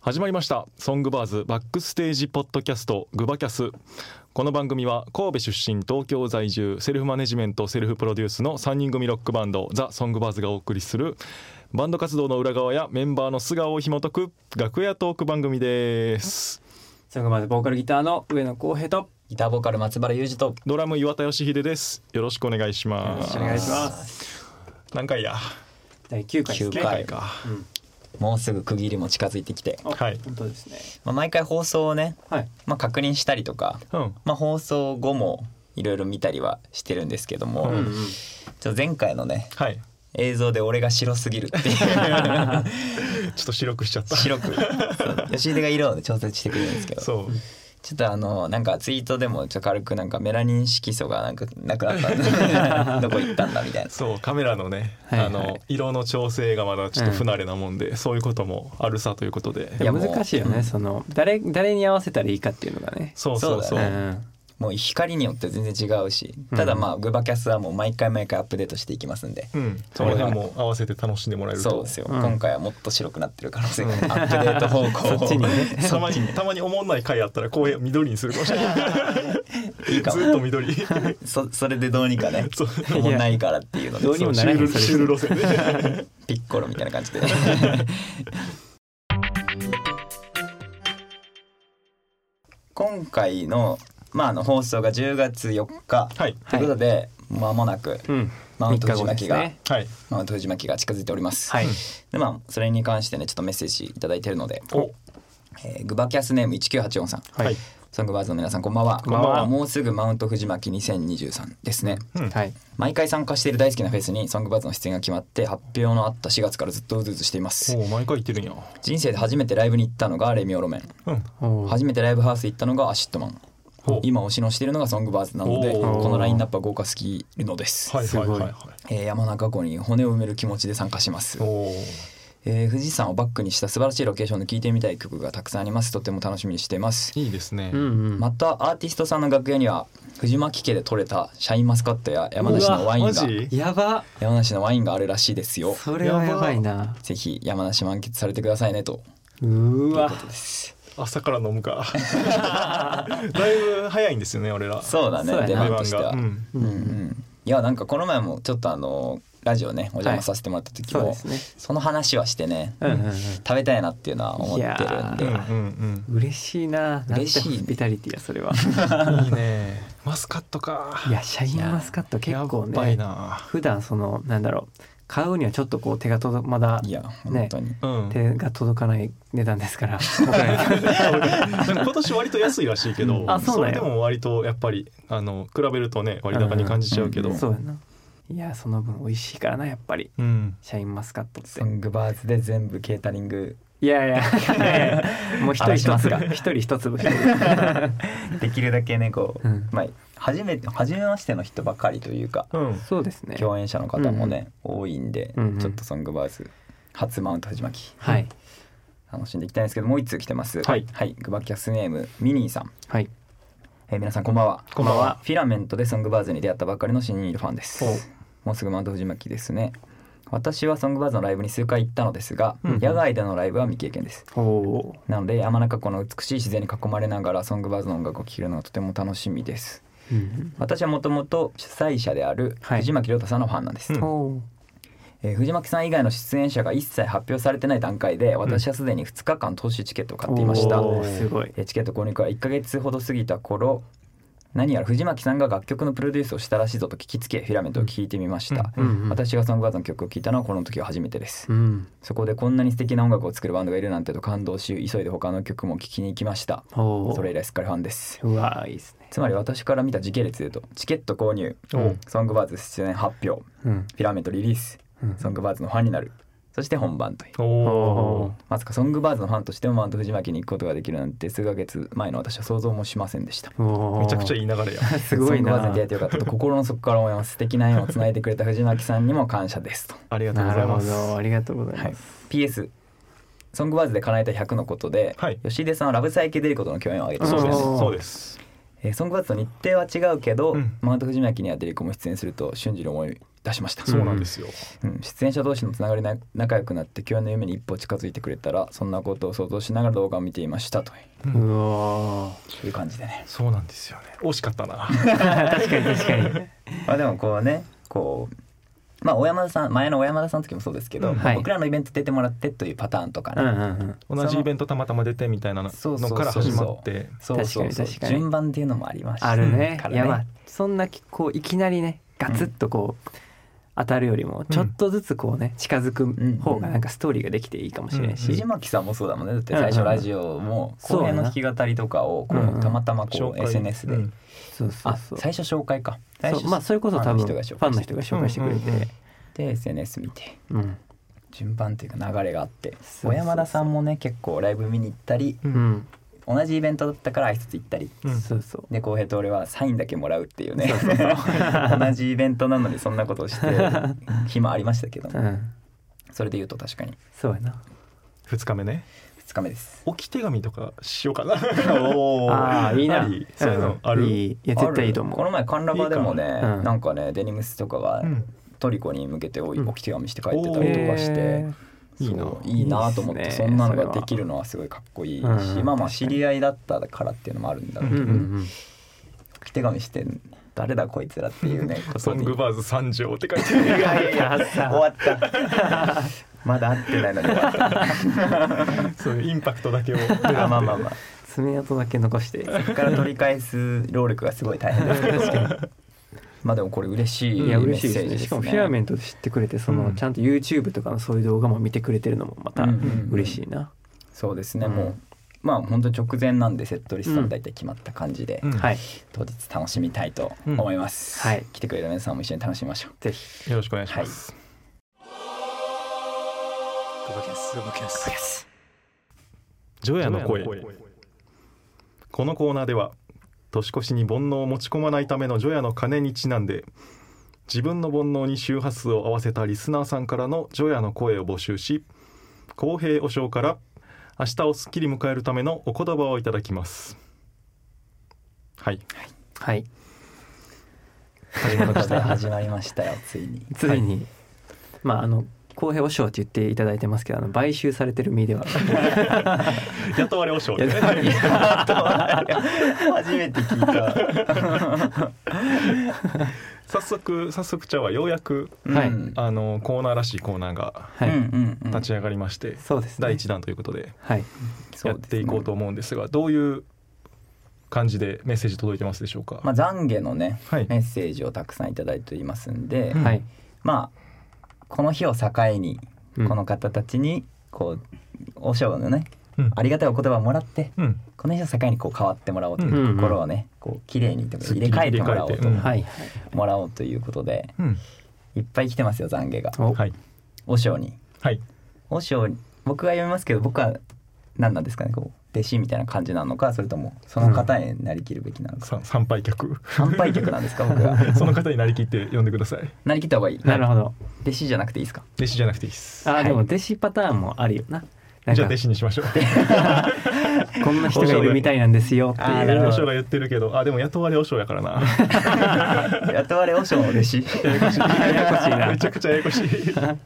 始まりました。ソングバーズバックステージポッドキャストグバキャスこの番組は神戸出身東京在住セルフマネジメントセルフプロデュースの3人組ロックバンドザ・ソングバーズがお送りするバンド活動の裏側やメンバーの素顔を紐解く楽屋トーク番組です。ソングバーズボーカルギターの上野浩平とギターボーカル松原裕二とドラム岩田義秀です。よろしくお願いしよます。ろしくお願いします何回や？第9回ですね。9回か。もうすぐ区切りも近づいてきて、あはい。本当ですね。まあ、毎回放送をね、はい。まあ、確認したりとか、うん。まあ、放送後もいろいろ見たりはしてるんですけども、うんうん。うんちょ前回のねはい。映像で俺が白すぎるっていう。ちょっと白くしちゃった。白く。そう。吉出が色で調節してくれるんですけど。そうちょっとあのなんかツイートでもちょっと軽くなんかメラニン色素がなんかなくなったんだ。どこ行ったんだみたいな。そうカメラのね、はいはい。あの色の調整がまだちょっと不慣れなもんで、そういうこともあるさということで。いや難しいよねその誰誰に合わせたらいいかっていうのがね。そうそうそう。そうだうんもう光によって全然違うし、ただまあグバキャスはもう毎回毎回アップデートしていきますんで、うん、その辺も合わせて楽しんでもらえると。そうですよ、うん今回はもっと白くなってる可能性が、アップデート方向を。たまにたまに思んない回あったらこう緑にするかもしれない。いいかも。ずっと緑。シ そそれでどうにかねそう。もうないからっていうので。どうにもならへんュールそれシュール路線で。ピッコロみたいな感じで。ね今回の,、まあ、あの放送が10月4日はい。ということで、間もなくうん。マウント藤巻が、ね。はい。マウント藤巻が近づいております、はい。でまあそれに関してねちょっとメッセージいただいてるので、お。えーグバキャスネーム1984さん。はい。ソングバーズの皆さんこんばんは。こんばんは。もうすぐマウント藤巻2023ですね。うん。はい。毎回参加している大好きなフェスにソングバーズの出演が決まって発表のあった4月からずっとうずうずしています。お毎回言ってるん。や人生で初めてライブに行ったのがレミオロメン。うん。初めてライブハウス行ったのが ACIDMAN 今推しのしているのがソングバーズなのでこのラインナップは豪華すぎるのです、はいはいはいはい。えー山中湖に骨を埋める気持ちで参加します。えー富士山をバックにした素晴らしいロケーションで聴いてみたい曲がたくさんあります。とても楽しみにしています。いいですね、うんうん。またアーティストさんの楽屋には藤巻家で採れたシャインマスカットや山梨のワインがやば。山梨のワインがあるらしいですよ。それはやばいな。ぜひ山梨満喫されてくださいねと。うーわいうことです朝から飲むか。だいぶ早いんですよね俺ら。そうだね出出番としては、うん、うん。うんいやなんかこの前もちょっとあのラジオねお邪魔させてもらった時も、そうですね。その話はしてね、うんうんうん。食べたいなっていうのは思ってるんで。うんうん嬉しいな嬉しいね。ホスピタリティやそれは。う んいいね。マスカットか。いやシャインマスカット結構やっばいねな。普段そのなんだろう買うにはちょっとこう手が届まだいや本当に、うん。手が届かない値段ですから。今年割と安いらしいけど、あそうなんや。れでも割とやっぱりあの比べるとね割高に感じちゃうけど、うん。そうやな。いやその分美味しいからなやっぱり。うん。シャインマスカットって。ソングバーズで全部ケータリングいやいや。もう一人一粒一人一粒 できるだけねこう、うん。まあ初めて初めましての人ばかりというかうん。そうですね。共演者の方もね、多いんで、うんうん。ちょっとソングバーズ初マウント藤巻はい。楽しんでいきたいんですけどもう一通来てます。はい。はい。グバキャスネームミニーさん、はい。えー皆さんこんばんは。こんばんは。フィラメントでソングバーズに出会ったばかりの新入りファンです。お。もうすぐマウント藤巻ですね私はソングバーズのライブに数回行ったのですが、うん野外でのライブは未経験です。なので山中湖の美しい自然に囲まれながらソングバーズの音楽を聴けるのがとても楽しみです。ーうん。私はもともと主催者であるはい。藤巻亮太さんのファンなんです、うん。おー。えー藤巻さん以外の出演者が一切発表されてない段階で私はすでに2日間投資チケットを買っていました、おーすごい。えーチケット購入から1ヶ月ほど過ぎた頃何やら藤巻さんが楽曲のプロデュースをしたらしいぞと聞きつけフィラメントを聴いてみました、うん。うん私がソングバーズの曲を聴いたのはこの時は初めてです、うん。そこでこんなに素敵な音楽を作るバンドがいるなんてと感動し急いで他の曲も聴きに行きました。それ以来すっかりファンです。うわいいですね。つまり私から見た時系列でいうとチケット購入おソングバーズ出演発表うん。フィラメントリリースうん。ソングバーズのファンになるそして本番という。まさかソングバーズのファンとしてもマウント藤巻に行くことができるなんて数ヶ月前の私は想像もしませんでした。めちゃくちゃいい流れや。すごいなソングバーズに出会えてよかった。と心の底から思います。素敵な縁をつないでくれた藤巻さんにも感謝ですと。ありがとうございます。ど。ありがとうございはい。ます PS ソングバーズで叶えた100のことで、はい。吉出さんはラブサイケデリコとの共演を挙げてそうです。おーそうですえーソングバーズと日程は違うけど、うん。マウント藤巻にはデリコも出演すると瞬時に思い出しました、そうなんですよ、うん。出演者同士のつながりで仲良くなって共演の夢に一歩近づいてくれたらそんなことを想像しながら動画を見ていましたとう。んうわいう感じでね。そうなんですよね。惜しかったな。ー確かに確かに。まあでもこうねこうまあ小山田さん前の小山田さんの時もそうですけど、うん。はい。僕らのイベント出てもらってというパターンとかうんね、うんうん。同じイベントたまたま出てみたいなのから始まって。そうそうそう。確かに確かに。順番っていうのもありましたあるね。からいやまあそんなこういきなりねガツッとこう、当たるよりもちょっとずつこうね近づく方がなんかストーリーができていいかもしれんし、藤巻さんもそうだもんね。だって最初ラジオも後編の弾き語りとかをこうたまたまこう SNS で、うん。そうそうあそう。最初紹介か。最初そうまあそれこそ多分フファァンの人が紹介してくれて、で SNS 見て。うん。順番っていうか流れがあって。小山田さんもね結構ライブ見に行ったり同じイベントだったから挨拶行ったり。うん。そうそう。で浩平と俺はサインだけもらうっていうね。そうそう。そ う同じイベントなのにそんなことをして日もありましたけど。うん。それで言うと確かに。そうやな。2日目ね。2日目です。置き手紙とかしようかな。お ああいいな。ありそういうのある？んいい。いや絶対いいと思う。この前カンラバでもねいうん。なんかねデニムスとかがうん。トリコに向けて置き手紙して帰ってたりとかして。へいいな。そういいなと思っていいっすねそんなのができるのはすごいかっこいいしうんまあまあ知り合いだったからっていうのもあるんだろうーけどうんうんうん。置き手紙して誰だこいつらっていうねソングバーズ三条って書いている。やいやいや終わった。まだ会ってないのに終わった。そういうインパクトだけをあまあまあまあ。爪痕だけ残して。そこから取り返す労力がすごい大変ですけどまあでもこれ嬉しいいメッや嬉しいですセージですね。ねしかもフィラメントで知ってくれてその、うん。ちゃんと YouTube とかのそういう動画も見てくれてるのもまたうんうんうん。嬉しいな、そうですね、うん。もうまあ本当直前なんでセットリストうんは大体決まった感じで、うん。はい。当日楽しみたいと思います、うん。はい。来てくれる皆さんも一緒に楽しみましょう。ぜひ。よろしくお願いします、ジョヤの声。このコーナーでは年越しに煩悩を持ち込まないためのジョヤの鐘にちなんで自分の煩悩に周波数を合わせたリスナーさんからのジョヤの声を募集し公平お正から明日をすっきり迎えるためのお言葉をいただきます。はい。はい。始まりましたよついに。ついに、まああの公平和尚って言っていただいてますけどあの買収されてる身では。雇われお正でねいや初めて聞いた。早速早速茶はようやくはい。うんあのコーナーらしいコーナーが立ち上がりまして、そうですね。第1弾ということではい。やっていこうと思うんですがどういう感じでメッセージ届いてますでしょうか、まあ、懺悔のねはい。メッセージをたくさんいただいていますんで、うん。はい、まあこの日を境にうん。この方たちにこうお正のねうん。ありがたいお言葉をもらってうん。この日を境にこう変わってもらおうといううん心をねこう綺麗にとか入れ替えてもらおうと。入れ替えてうん。はいもらおうということでうん。いっぱい来てますよ懺悔が。お。はい。お正に。はい。お正僕が読みますけど僕は何なんですかねこう弟子みたいな感じなのかそれともその方になりきるべきなのか、さ参拝客。参拝客なんですか僕が その方になりきって呼んでください。なりきった方がいい？なるほど。弟子じゃなくていいですか？弟子じゃなくていいです。あー、はい。でも弟子パターンもあるよなじゃあ弟子にしましょう。こんな人がいるみたいなんですよ。っていう。あーなるほど。お正が言ってるけど。あでも雇われお正やからな。雇われ和尚の弟子。い。ややこしいな。めちゃくちゃややこしい。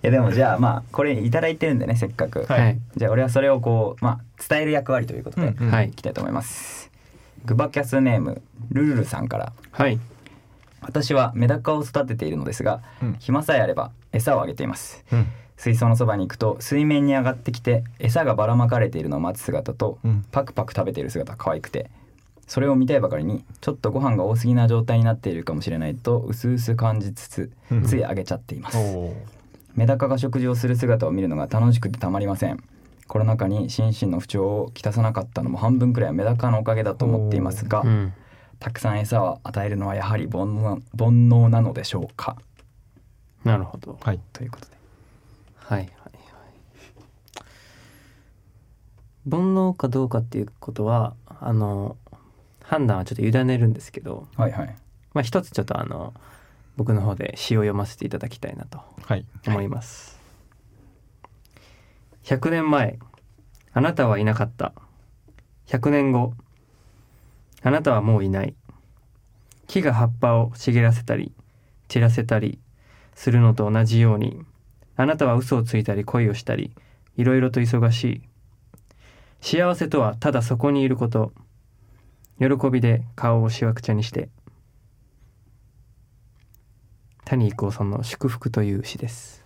やでもじゃあまあこれいただいてるんでねせっかく、はい。はいじゃあ俺はそれをこうまあ伝える役割ということで、うん。はい。いきたいと思います。グバキャスネームルルルさんから。はい私はメダカを育てているのですが、うん。暇さえあれば餌をあげています。うん。水槽のそばに行くと水面に上がってきて餌がばらまかれているのを待つ姿と、うん。パクパク食べている姿が可愛くてそれを見たいばかりにちょっとご飯が多すぎな状態になっているかもしれないと薄々感じつつうん。ついあげちゃっています、メダカが食事をする姿を見るのが楽しくてたまりません。コロナ禍に心身の不調をきたさなかったのも半分くらいはメダカのおかげだと思っていますが、うんたくさん餌を与えるのはやはり煩悩煩悩なのでしょうか？なるほど。はい。ということで。はいはいはい。煩悩かどうかっていうことはあの判断はちょっと委ねるんですけどはいはい。まあ一つちょっとあの僕の方で詩を読ませていただきたいなとはい。思います、100年前あなたはいなかった。100年後あなたはもういない。木が葉っぱを茂らせたり散らせたりするのと同じようにあなたは嘘をついたり恋をしたりいろいろと忙しい。幸せとはただそこにいること。喜びで顔をしわくちゃにして。谷郁夫さんの「祝福」という詩です。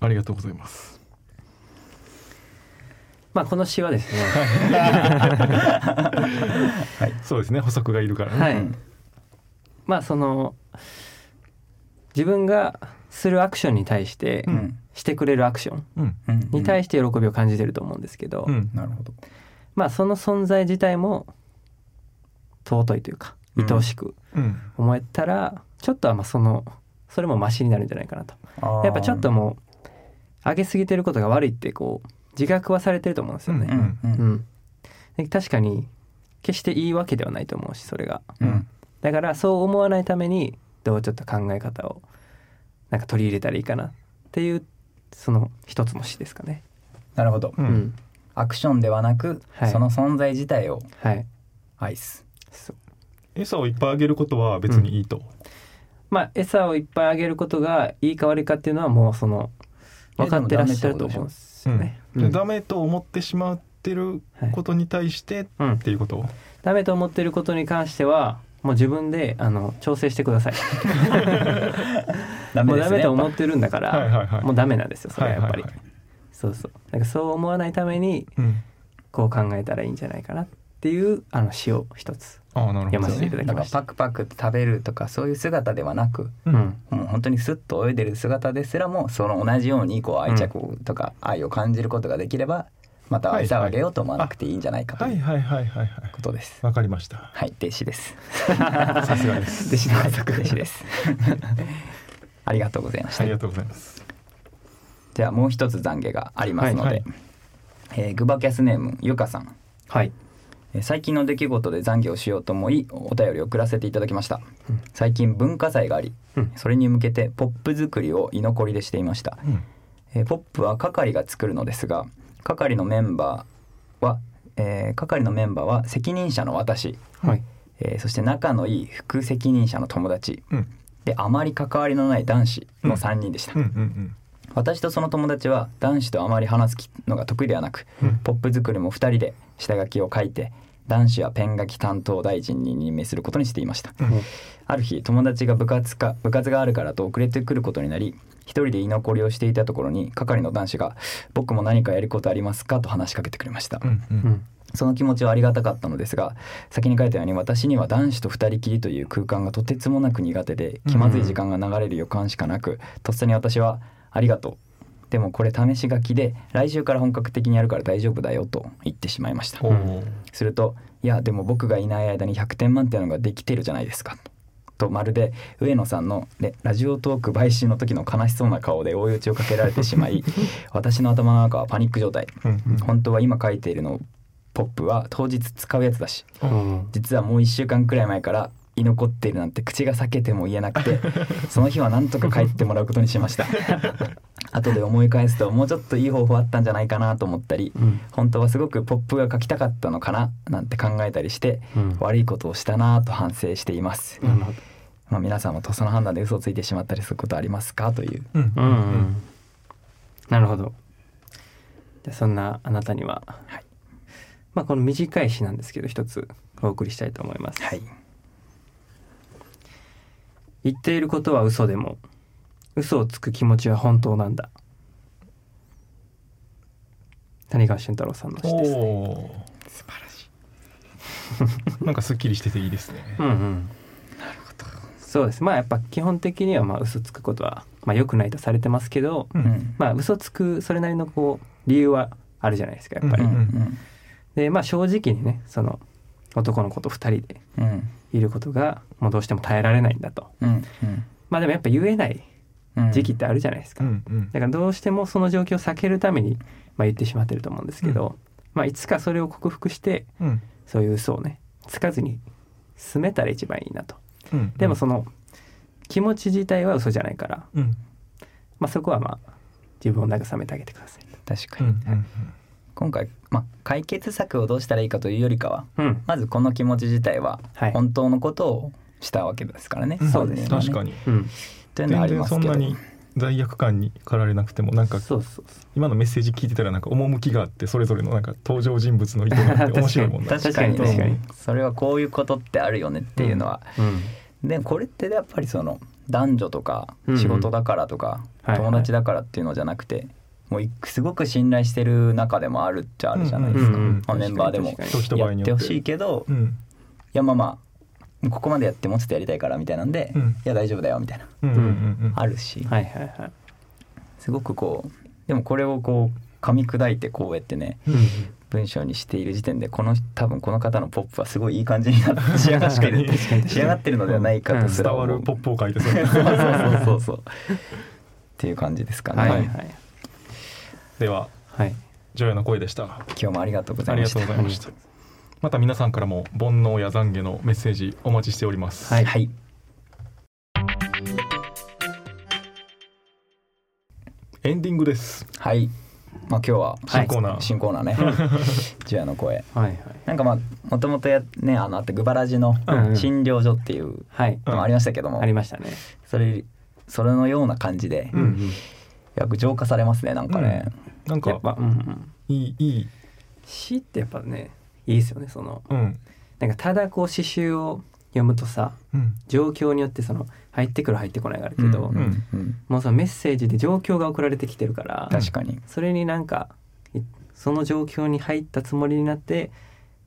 ありがとうございます。まあこの詩はですねそうですね。補足がいるからね、はい、うん。まあその自分がするアクションに対してうん。してくれるアクションうん。うんに対して喜びを感じてると思うんですけど、うん。なるほど。まあその存在自体も尊いというかうん。愛おしくうん。思えたら、ちょっとはまあそのそれもマシになるんじゃないかなと。やっぱちょっともう上げすぎてることが悪いってこう自覚はされてると思うんですよね。うんううん。確かに決していいわけではないと思うしそれが。うん。だからそう思わないためにどうちょっと考え方をなんか取り入れたらいいかなっていうその一つの詩ですかね。なるほど。ううん。ん、アクションではなくはい。その存在自体をはい。愛す。そう。餌をいっぱいあげることは別にいいと、まあ餌をいっぱいあげることがいいか悪いかっていうのはもうその分かってらっしゃると思うんですよね。うんでダメと思ってしまってることに対してっうん、ていうこと、ダメと思ってることに関してはもう自分であの調整してください。ダもうダメと思ってるんだから、はいはいはいもうダメなんですよそれはやっぱり。はいはいはいそうそう。なんかそう思わないためにうん、こう考えたらいいんじゃないかなっていうあの詩を一つ。ああなるほど読ませていただきだからました。パクパクって食べるとかそういう姿ではなくううんん。もう本当にスッと泳いでる姿ですらもその同じようにこう愛着とか愛を感じることができればまた餌をあげようと思わなくていいんじゃないかとはいいうはいはいはいはいことです。わかりましたはい、弟子です。さすがです 弟子のはい弟子です。ありがとうございましたあり。がとうございますじゃあもう一つ懺悔がありますので、はいえーグバキャスネームゆかさん。はい。えー最近の出来事で懺悔をしようと思いお便りを送らせていただきました、うん。最近文化祭がありうん。それに向けてポップ作りを居残りでしていました、うん。えーポップは係が作るのですが係のメンバーは、えー係のメンバーは責任者の私、はい。えーそして仲のいい副責任者の友達。うん。であまり関わりのない男子の3人でした、私とその友達は男子とあまり話すのが得意ではなく、うん。ポップ作りも2人で下書きを書いて男子はペン書き担当大臣に任命することにしていました、うんある日友達が部活か部活があるからと遅れてくることになり一人で居残りをしていたところに係の男子が「僕も何かやることありますか?」と話しかけてくれました、うんうんうん。その気持ちはありがたかったのですが先に書いたように私には男子と二人きりという空間がとてつもなく苦手で気まずい時間が流れる予感しかなく、とっさに私は「ありがとう」でもこれ試し書きで来週から本格的にやるから大丈夫だよと言ってしまいました。すると「いやでも僕がいない間に100点満点のができてるじゃないですか」とまるで上野さんの、ね、ラジオトーク買収の時の悲しそうな顔で追い打ちをかけられてしまい 私の頭の中はパニック状態。うんうん。本当は今書いているのポップは当日使うやつだしうん実はもう1週間くらい前から居残っているなんて口が裂けても言えなくて その日はなんとか帰ってもらうことにしました 後で思い返すともうちょっといい方法あったんじゃないかなと思ったりうん本当はすごくポップが書きたかったのかななんて考えたりしてうん悪いことをしたなと反省しています、なるほど。まあ、皆さんもとっさの判断で嘘をついてしまったりすることありますかといううんうんうん。なるほど。じゃあそんなあなたには、はいまあこの短い詩なんですけど一つお送りしたいと思います。はい言っていることは嘘でも嘘をつく気持ちは本当なんだ。谷川俊太郎さんの詩です、ね。素晴らしい なんかすっきりしてていいですねうんうん。そうです。まあやっぱ基本的にはまあ嘘つくことはまあ良くないとされてますけど、ううんんまあ嘘つくそれなりのこう理由はあるじゃないですかやっぱり。うんうんでまあ正直にねその男の子と二人でうん。いることがもうどうしても耐えられないんだと。うんまあでもやっぱ言えないうん。時期ってあるじゃないですか。うんうん。だからどうしてもその状況を避けるために、まあ、言ってしまってると思うんですけど、まあいつかそれを克服してうん。そういう嘘をねつかずに済めたら一番いいなと。うんでもその気持ち自体は嘘じゃないから、うん。まあ、そこはまあ自分を慰めてあげてください。確かに、うんうん今回、まあ、解決策をどうしたらいいかというよりかはうん、まずこの気持ち自体ははい。本当のことをしたわけですからね。そうですね。確かに。うん。というのはあ全然りますけど。そんなに罪悪感に駆られなくてもなんかそうそうそう。今のメッセージ聞いてたらなんか趣があってそれぞれのなんか登場人物の意図があって面白いもんな確かに。確かにね。それはこういうことってあるよねっていうのは、うん。でこれってやっぱりその男女とか仕事だからとか、はいはい。友達だからっていうのじゃなくてもういすごく信頼してる中でもあるっちゃあるじゃないですか、うんうんまあ、メンバーでもやってほしいけど、いうん。やまあまあここまでやってもうちょっとやりたいからみたいなんで、うん。いや大丈夫だよみたいな。うんうんうん。あるし、はいはいはい。すごくこうでもこれをこう噛み砕いてこうやってねうん文章にしている時点でこの多分この方のポップはすごいいい感じになって 仕上がってる。仕上がってるのではないかとすら思う。伝わるポップを書いてそうそうそうそうそうそう。っていう感じですかね、はいはいでははい。ジョヤの声でした。今日もありがとうござありがとういましたございました。また皆さんからも煩悩や懺悔のメッセージお待ちしております。はい。はい。エンディングです。はい。まあ今日は新コーナー。新コーナー。ね。ジュアの声。はいはい。なんかまあもともとやねあのあってグバラジのうんうん。診療所っていうはい。のもありましたけども、ありましたね。それそれのような感じで、うんうん。よく浄化されますねなんかね、なんかやっぱうんうん。いいいい。詩ってやっぱねいいですよねその。うん。なんかただこう詩集を読むとさうん。状況によってその入ってくる入ってこないがあるけど、うんうんうん。もうそのメッセージで状況が送られてきてるから確かに。それになんかいその状況に入ったつもりになって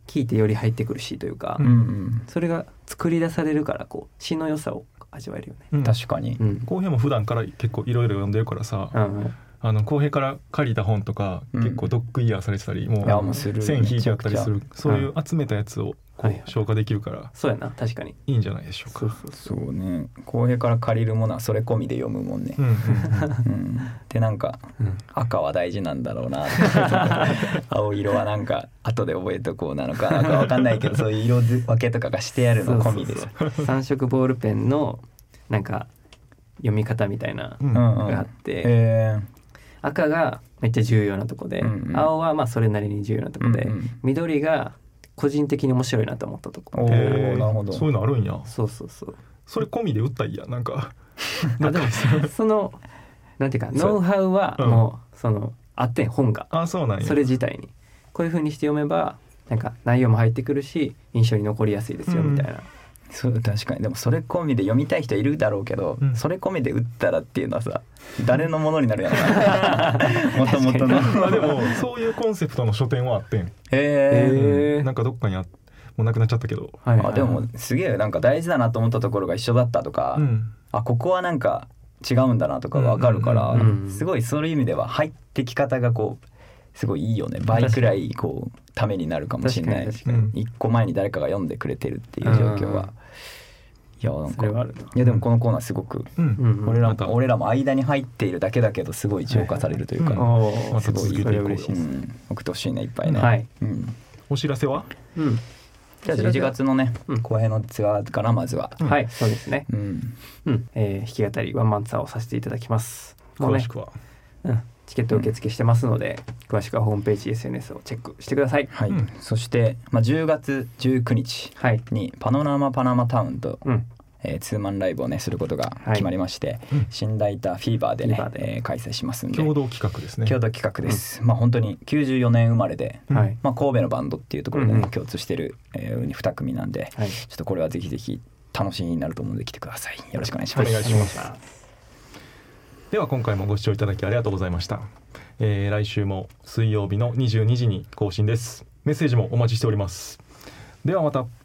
聞いてより入ってくる詩というか、ううん。んそれが作り出されるからこう詩の良さを味わえるよね。うん。確かに、うん。も普段から結構いろいろ読んでるからさ、うんあの浩平から借りた本とか、うん。結構ドッグイヤーされてたりもうする。線引いてあったりするそういう集めたやつをこはいはい。う消化できるからそうやな確かに。いいんじゃないでしょうか。そうそうそそうね。浩平から借りるものはそれ込みで読むもんね。う、んうんうん。でなんかう。うん。赤は大事なんだろうな。青色はなんか後で覚えとこうなのかなんかわかんないけどそういう色分けとかがしてあるの込みですそうそう。そう三色ボールペンのなんか読み方みたいなうん。うんうん。があって、え赤がめっちゃ重要なとこで、うんうん。青はまあそれなりに重要なとこで、うんうん。緑が個人的に面白いなと思ったとこ。おーへー。なるほど。そういうのあるんや。そうそうそう。それ込みで打ったらいいやなんか。あでも そのなんていうかノウハウはうん。もうそのあってん本が。あそうなんや。それ自体に。こういう風にして読めばなんか内容も入ってくるし印象に残りやすいですようん。みたいな、そう確かに。でもそれ込みで読みたい人いるだろうけど、うん。それ込みで打ったらっていうのはさ誰のものになるやろもともとの まあでもそういうコンセプトの書店はあってん、えへー。なんかどっかにあもうなくなっちゃったけど、はいはい。あでもすげえなんか大事だなと思ったところが一緒だったとか、うん。あここはなんか違うんだなとか分かるから、うんうんうん。すごいそういう意味では入ってき方がこうすごいいいよね。倍くらいこうためになるかもしれない。一個前に誰かが読んでくれてるっていう状況は、うんいやなんかいやでもこのコーナーすごく俺らもまた俺らも間に入っているだけだけどすごい浄化されるというか、うんおーまた続けてい嬉しいです、うん、送ってほしいねいっぱいね、はい。うん、お知らせは？うん。じゃあ11月のねうん。後編のツアーからまずは、うんはいそうですね。うん、うん、えー弾き語りワンマンツアーをさせていただきます。もうね。詳しくは、うん、チケット受付してますので、詳しくはホームページ SNS をチェックしてください。はい、うん。そして、まあ、10月19日はい。にパノラマパナマタウンと、うん。えーツーマンライブをねすることが決まりまして、うん。新ライターフィーバーでねーバーで。えー開催しますんで。共同企画ですね。共同企画です、まあ本当に94年生まれで、うん。はい。まあ、神戸のバンドっていうところでね、うんうん。共通してる、えー、2組なんではい。ちょっとこれはぜひぜひ楽しみになると思うので来てください。よろしくお願いします。お願いしますでは今回もご視聴いただきありがとうございました、えー来週も水曜日の22時に更新です。メッセージもお待ちしております。ではまた。